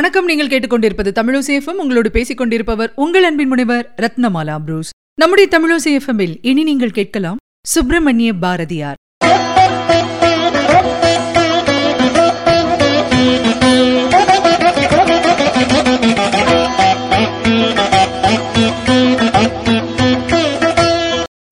வணக்கம். நீங்கள் கேட்டுக்கொண்டிருப்பது தமிழசேஃபம் உங்களோடு பேசிக் கொண்டிருப்பவர் உங்கள் அன்பின் முனைவர் ரத்னமாலா புரூஸ் நம்முடைய தமிழசேஃபமில் இனி நீங்கள் கேட்கலாம் சுப்பிரமணிய பாரதியார்.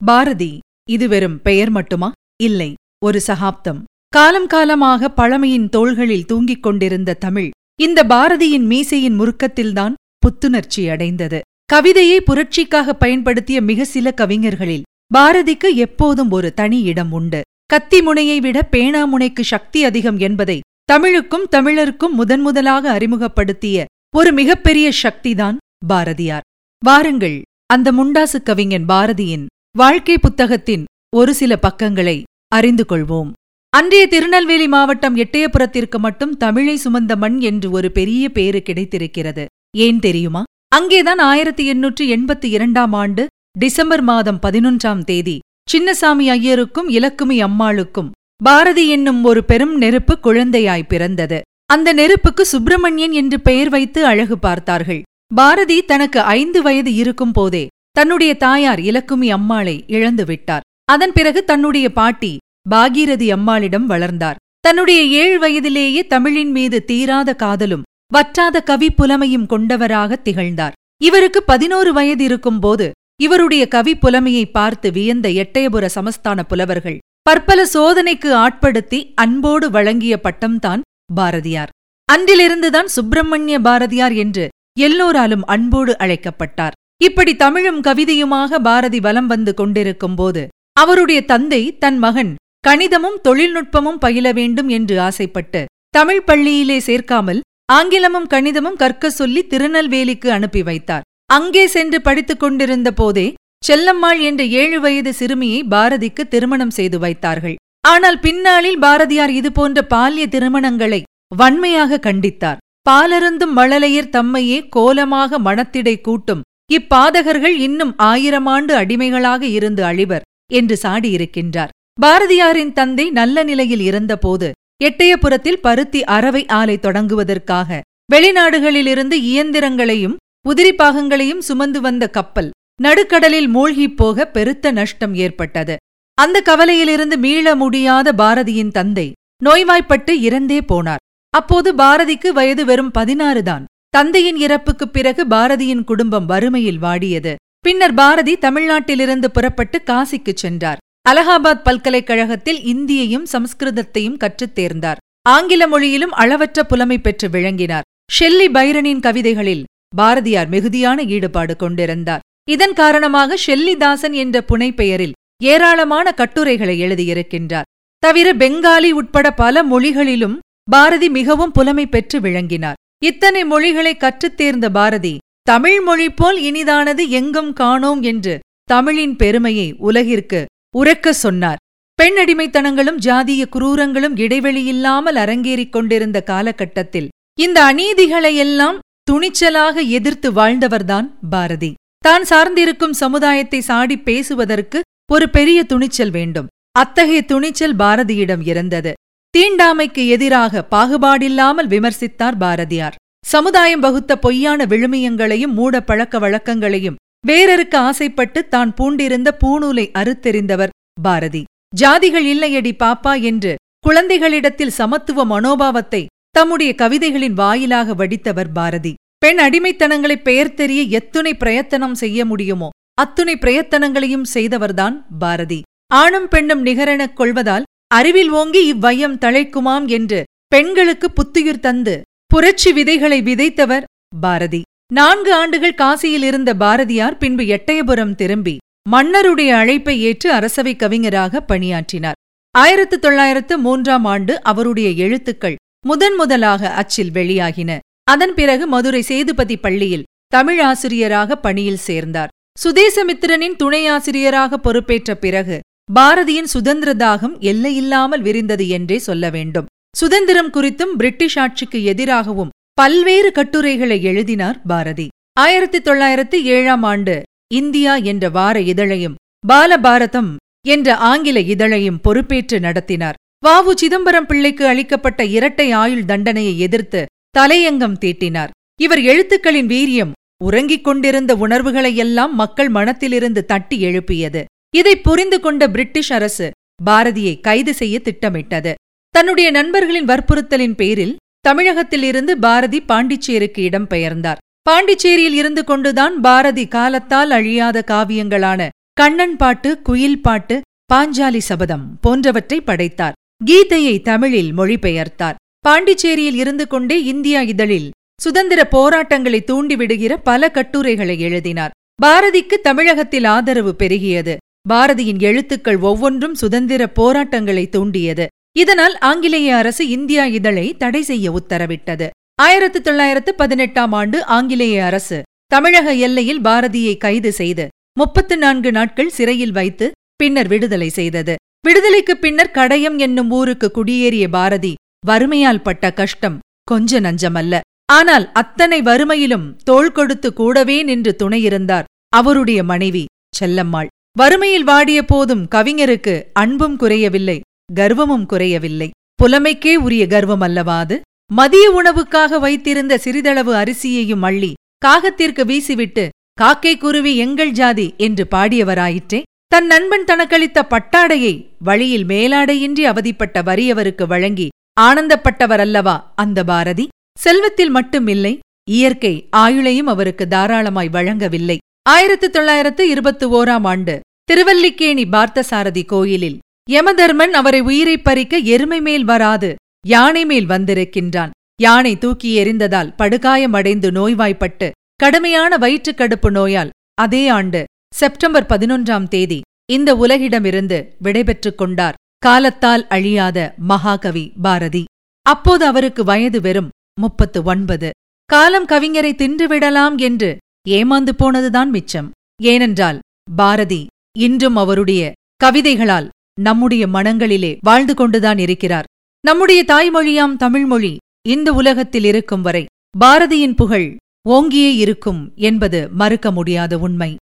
பாரதி இது வெறும் பெயர் மட்டுமா? இல்லை ஒரு சகாப்தம். காலம் காலமாக பழமையின் தோள்களில் தூங்கிக் கொண்டிருந்த தமிழ் இந்த பாரதியின் மீசையின் முறுக்கத்தில்தான் புத்துணர்ச்சி அடைந்தது. கவிதையை புரட்சிக்காக பயன்படுத்திய மிக சில கவிஞர்களில் பாரதிக்கு எப்போதும் ஒரு தனி இடம் உண்டு. கத்தி முனையை விட பேணாமுனைக்கு சக்தி அதிகம் என்பதை தமிழுக்கும் தமிழருக்கும் முதன்முதலாக அறிமுகப்படுத்திய ஒரு மிகப்பெரிய சக்திதான் பாரதியார். வாருங்கள் அந்த முண்டாசு கவிஞன் பாரதியின் வாழ்க்கை புத்தகத்தின் ஒரு சில பக்கங்களை அறிந்து கொள்வோம். அன்றைய திருநெல்வேலி மாவட்டம் எட்டயபுரத்திற்கு மட்டும் தமிழை சுமந்த மண் என்று ஒரு பெரிய பேரு கிடைத்திருக்கிறது. ஏன் தெரியுமா? அங்கேதான் ஆயிரத்தி எண்ணூற்று எண்பத்தி இரண்டாம் ஆண்டு டிசம்பர் மாதம் பதினொன்றாம் தேதி சின்னசாமி ஐயருக்கும் இலக்குமி அம்மாளுக்கும் பாரதி என்னும் ஒரு பெரும் நெருப்பு குழந்தையாய் பிறந்தது. அந்த நெருப்புக்கு சுப்பிரமணியன் என்று பெயர் வைத்து அழகு பார்த்தார்கள். பாரதி தனக்கு ஐந்து வயது இருக்கும் போதே தன்னுடைய தாயார் இலக்குமி அம்மாளை இழந்து விட்டார் அதன் பிறகு தன்னுடைய பாட்டி பாகீரதி அம்மாளிடம் வளர்ந்தார். தன்னுடைய ஏழு வயதிலேயே தமிழின் மீது தீராத காதலும் வற்றாத கவி புலமையும் கொண்டவராக திகழ்ந்தார். இவருக்கு பதினோரு வயது இருக்கும்போது இவருடைய கவி புலமையை பார்த்து வியந்த எட்டயபுர சமஸ்தான புலவர்கள் பற்பல சோதனைக்கு ஆட்படுத்தி அன்போடு வழங்கிய பட்டம்தான் பாரதியார். அன்றிலிருந்துதான் சுப்பிரமணிய பாரதியார் என்று எல்லோராலும் அன்போடு அழைக்கப்பட்டார். இப்படி தமிழும் கவிதையுமாக பாரதி வலம் வந்து கொண்டிருக்கும் போது அவருடைய தந்தை தன் மகன் கணிதமும் தொழில்நுட்பமும் பயில வேண்டும் என்று ஆசைப்பட்டு தமிழ் பள்ளியிலே சேர்க்காமல் ஆங்கிலமும் கணிதமும் கற்க சொல்லி திருநெல்வேலிக்கு அனுப்பி வைத்தார். அங்கே சென்று படித்துக் கொண்டிருந்த போதே செல்லம்மாள் என்ற ஏழு வயது சிறுமியை பாரதிக்கு திருமணம் செய்து வைத்தார்கள். ஆனால் பின்னாளில் பாரதியார் இதுபோன்ற பால்ய திருமணங்களை வன்மையாக கண்டித்தார். பாலருந்தும் மழலையர் தம்மையே கோலமாக மனத்திடை கூட்டும் இப்பாதகர்கள் இன்னும் ஆயிரம் ஆண்டு அடிமைகளாக இருந்து அழிவர் என்று சாடியிருக்கின்றார். பாரதியாரின் தந்தை நல்ல நிலையில் இருந்தபோது எட்டயபுரத்தில் பருத்தி அறவை ஆலை தொடங்குவதற்காக வெளிநாடுகளிலிருந்து இயந்திரங்களையும் உதிரி பாகங்களையும் சுமந்து வந்த கப்பல் நடுக்கடலில் மூழ்கிப் போக பெருத்த நஷ்டம் ஏற்பட்டது. அந்த கவலையிலிருந்து மீள முடியாத பாரதியின் தந்தை நோய்வாய்ப்பட்டு இறந்தே போனார். அப்போது பாரதிக்கு வயது வெறும் பதினாறு தான். தந்தையின் இறப்புக்குப் பிறகு பாரதியின் குடும்பம் வறுமையில் வாடியது. பின்னர் பாரதி தமிழ்நாட்டிலிருந்து புறப்பட்டு காசிக்குச் சென்றார். அலகாபாத் பல்கலைக்கழகத்தில் இந்தியையும் சமஸ்கிருதத்தையும் கற்றுத் தேர்ந்தார். ஆங்கில மொழியிலும் அளவற்ற புலமை பெற்று விளங்கினார். ஷெல்லி பைரனின் கவிதைகளில் பாரதியார் மிகுதியான ஈடுபாடு கொண்டிருந்தார். இதன் காரணமாக ஷெல்லிதாசன் என்ற புனைப்பெயரில் ஏராளமான கட்டுரைகளை எழுதியிருக்கின்றார். தவிர பெங்காலி உட்பட பல மொழிகளிலும் பாரதி மிகவும் புலமை பெற்று விளங்கினார். இத்தனை மொழிகளை கற்றுத் தேர்ந்த பாரதி தமிழ் மொழி போல் இனிதானது எங்கும் காணோம் என்று தமிழின் பெருமையை உலகிற்கு உறக்க சொன்னார். பெண் அடிமைத்தனங்களும் ஜாதிய குரூரங்களும் இடைவெளியில்லாமல் அரங்கேறிக் கொண்டிருந்த காலகட்டத்தில் இந்த அநீதிகளையெல்லாம் துணிச்சலாக எதிர்த்து வாழ்ந்தவர்தான் பாரதி. தான் சார்ந்திருக்கும் சமுதாயத்தை சாடி பேசுவதற்கு ஒரு பெரிய துணிச்சல் வேண்டும். அத்தகைய துணிச்சல் பாரதியிடம் இருந்தது. தீண்டாமைக்கு எதிராக பாகுபாடில்லாமல் விமர்சித்தார் பாரதியார். சமுதாயம் வகுத்த பொய்யான விழுமியங்களையும் மூட பழக்க வழக்கங்களையும் வேறறுக்க ஆசைப்பட்டு தான் பூண்டிருந்த பூணூலை அறுத்தெறிந்தவர் பாரதி. ஜாதிகள் இல்லையடி பாப்பா என்று குழந்தைகளிடத்தில் சமத்துவ மனோபாவத்தை தம்முடைய கவிதைகளின் வாயிலாக வடித்தவர் பாரதி. பெண் அடிமைத்தனங்களை பெயர் தெரிய எத்துணை பிரயத்தனம் செய்ய முடியுமோ? அத்துணை பிரயத்தனங்களையும் செய்தவர்தான் பாரதி. ஆணும் பெண்ணும் நிகரெனக் கொள்வதால் அறிவில் ஓங்கி இவ்வையம் தழைக்குமாம் என்று பெண்களுக்கு புத்துயிர் தந்து புரட்சி விதைகளை விதைத்தவர் பாரதி. நான்கு ஆண்டுகள் காசியில் இருந்த பாரதியார் பின்பு எட்டயபுரம் திரும்பி மன்னருடைய அழைப்பை ஏற்று அரசவை கவிஞராக பணியாற்றினார். ஆயிரத்து தொள்ளாயிரத்து மூன்றாம் ஆண்டு அவருடைய எழுத்துக்கள் முதன் முதலாக அச்சில் வெளியாகின. அதன் பிறகு மதுரை சேதுபதி பள்ளியில் தமிழ் ஆசிரியராக பணியில் சேர்ந்தார். சுதேசமித்திரனின் துணை ஆசிரியராக பொறுப்பேற்ற பிறகு பாரதியின் சுதந்திர தாகம் எல்லையில்லாமல் விரிந்தது என்றே சொல்ல வேண்டும். சுதந்திரம் குறித்தும் பிரிட்டிஷ் ஆட்சிக்கு எதிராகவும் பல்வேறு கட்டுரைகளை எழுதினார் பாரதி. ஆயிரத்தி தொள்ளாயிரத்து ஏழாம் ஆண்டு இந்தியா என்ற வார இதழையும் பாலபாரதம் என்ற ஆங்கில இதழையும் பொறுப்பேற்று நடத்தினார். வாவு சிதம்பரம் பிள்ளைக்கு அளிக்கப்பட்ட இரட்டை ஆயுள் தண்டனையை எதிர்த்து தலையங்கம் தீட்டினார். இவர் எழுத்துக்களின் வீரியம் உறங்கிக் கொண்டிருந்த உணர்வுகளையெல்லாம் மக்கள் மனத்திலிருந்து தட்டி எழுப்பியது. இதை புரிந்து கொண்ட பிரிட்டிஷ் அரசு பாரதியை கைது செய்ய திட்டமிட்டது. தன்னுடைய நண்பர்களின் வற்புறுத்தலின் பேரில் தமிழகத்திலிருந்து பாரதி பாண்டிச்சேரிக்கு இடம்பெயர்ந்தார். பாண்டிச்சேரியில் இருந்து கொண்டுதான் பாரதி காலத்தால் அழியாத காவியங்களான கண்ணன் பாட்டு குயில் பாட்டு பாஞ்சாலி சபதம் போன்றவற்றை படைத்தார். கீதையை தமிழில் மொழிபெயர்த்தார். பாண்டிச்சேரியில் இருந்து கொண்டே இந்தியா இதழில் சுதந்திர போராட்டங்களை தூண்டிவிடுகிற பல கட்டுரைகளை எழுதினார். பாரதிக்கு தமிழகத்தில் ஆதரவு பெருகியது. பாரதியின் எழுத்துக்கள் ஒவ்வொன்றும் சுதந்திர போராட்டங்களை தூண்டியது. இதனால் ஆங்கிலேய அரசு இந்தியா இதழை தடை செய்ய உத்தரவிட்டது. ஆயிரத்து தொள்ளாயிரத்து பதினெட்டாம் ஆண்டு ஆங்கிலேய அரசு தமிழக எல்லையில் பாரதியை கைது செய்து முப்பத்து நான்கு நாட்கள் சிறையில் வைத்து பின்னர் விடுதலை செய்தது. விடுதலைக்கு பின்னர் கடையம் என்னும் ஊருக்கு குடியேறிய பாரதி வறுமையால் பட்ட கஷ்டம் கொஞ்ச நஞ்சமல்ல. ஆனால் அத்தனை வறுமையிலும் தோள் கொடுத்து கூடவே நின்று துணையிருந்தார் அவருடைய மனைவி செல்லம்மாள். வறுமையில் வாடிய போதும் கவிஞருக்கு அன்பும் குறையவில்லை. கர்வமும் குறையவில்லை. புலமைக்கே உரிய கர்வம் அல்லவா அது மதிய உணவுக்காக வைத்திருந்த சிறிதளவு அரிசியையும் அள்ளி காகத்திற்கு வீசிவிட்டு காக்கை குருவி எங்கள் ஜாதி என்று பாடியவராயிற்றே. தன் நண்பன் தனக்களித்த பட்டாடையை வழியில் மேலாடையின்றி அவதிப்பட்ட வறியவருக்கு வழங்கி ஆனந்தப்பட்டவர் அல்லவா அந்த பாரதி? செல்வத்தில் மட்டுமில்லை இயற்கை ஆயுளையும் அவருக்கு தாராளமாய் வழங்கவில்லை. ஆயிரத்து தொள்ளாயிரத்து இருபத்து ஓராம் ஆண்டு திருவல்லிக்கேணி பார்த்தசாரதி கோயிலில் யமதர்மன் அவரை உயிரைப் பறிக்க எருமை மேல் வராது யானை மேல் வந்திருக்கின்றான். யானை தூக்கி எறிந்ததால் படுகாயமடைந்து நோய்வாய்ப்பட்டு கடுமையான வயிற்றுக்கடுப்பு நோயால் அதே ஆண்டு செப்டம்பர் பதினொன்றாம் தேதி இந்த உலகிடமிருந்து விடைபெற்றுக் கொண்டார் காலத்தால் அழியாத மகாகவி பாரதி. அப்போது அவருக்கு வயது வெறும் முப்பத்து ஒன்பது காலம் கவிஞரை தின்றுவிடலாம் என்று ஏமாந்து போனதுதான் மிச்சம். ஏனென்றால் பாரதி இன்றும் அவருடைய கவிதைகளால் நம்முடைய மனங்களிலே வாழ்ந்து கொண்டுதான் இருக்கிறார். நம்முடைய தாய்மொழியாம் தமிழ்மொழி இந்த உலகத்தில் இருக்கும் வரை பாரதியின் புகழ் ஓங்கியே இருக்கும் என்பது மறுக்க முடியாத உண்மை.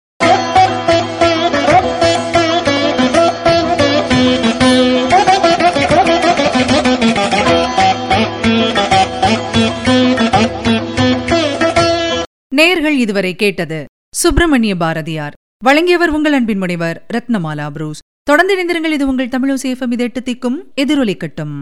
நேர்கள் இதுவரை கேட்டது சுப்பிரமணிய பாரதியார். வழங்கியவர் உங்கள் அன்பின் முனைவர் ரத்னமாலா புரூஸ். தொடர்ந்து இணைந்திருங்கள். இது உங்கள் தமிழோசேஃபம் இது எட்டு திக்கும் எதிரொலிக்கட்டும்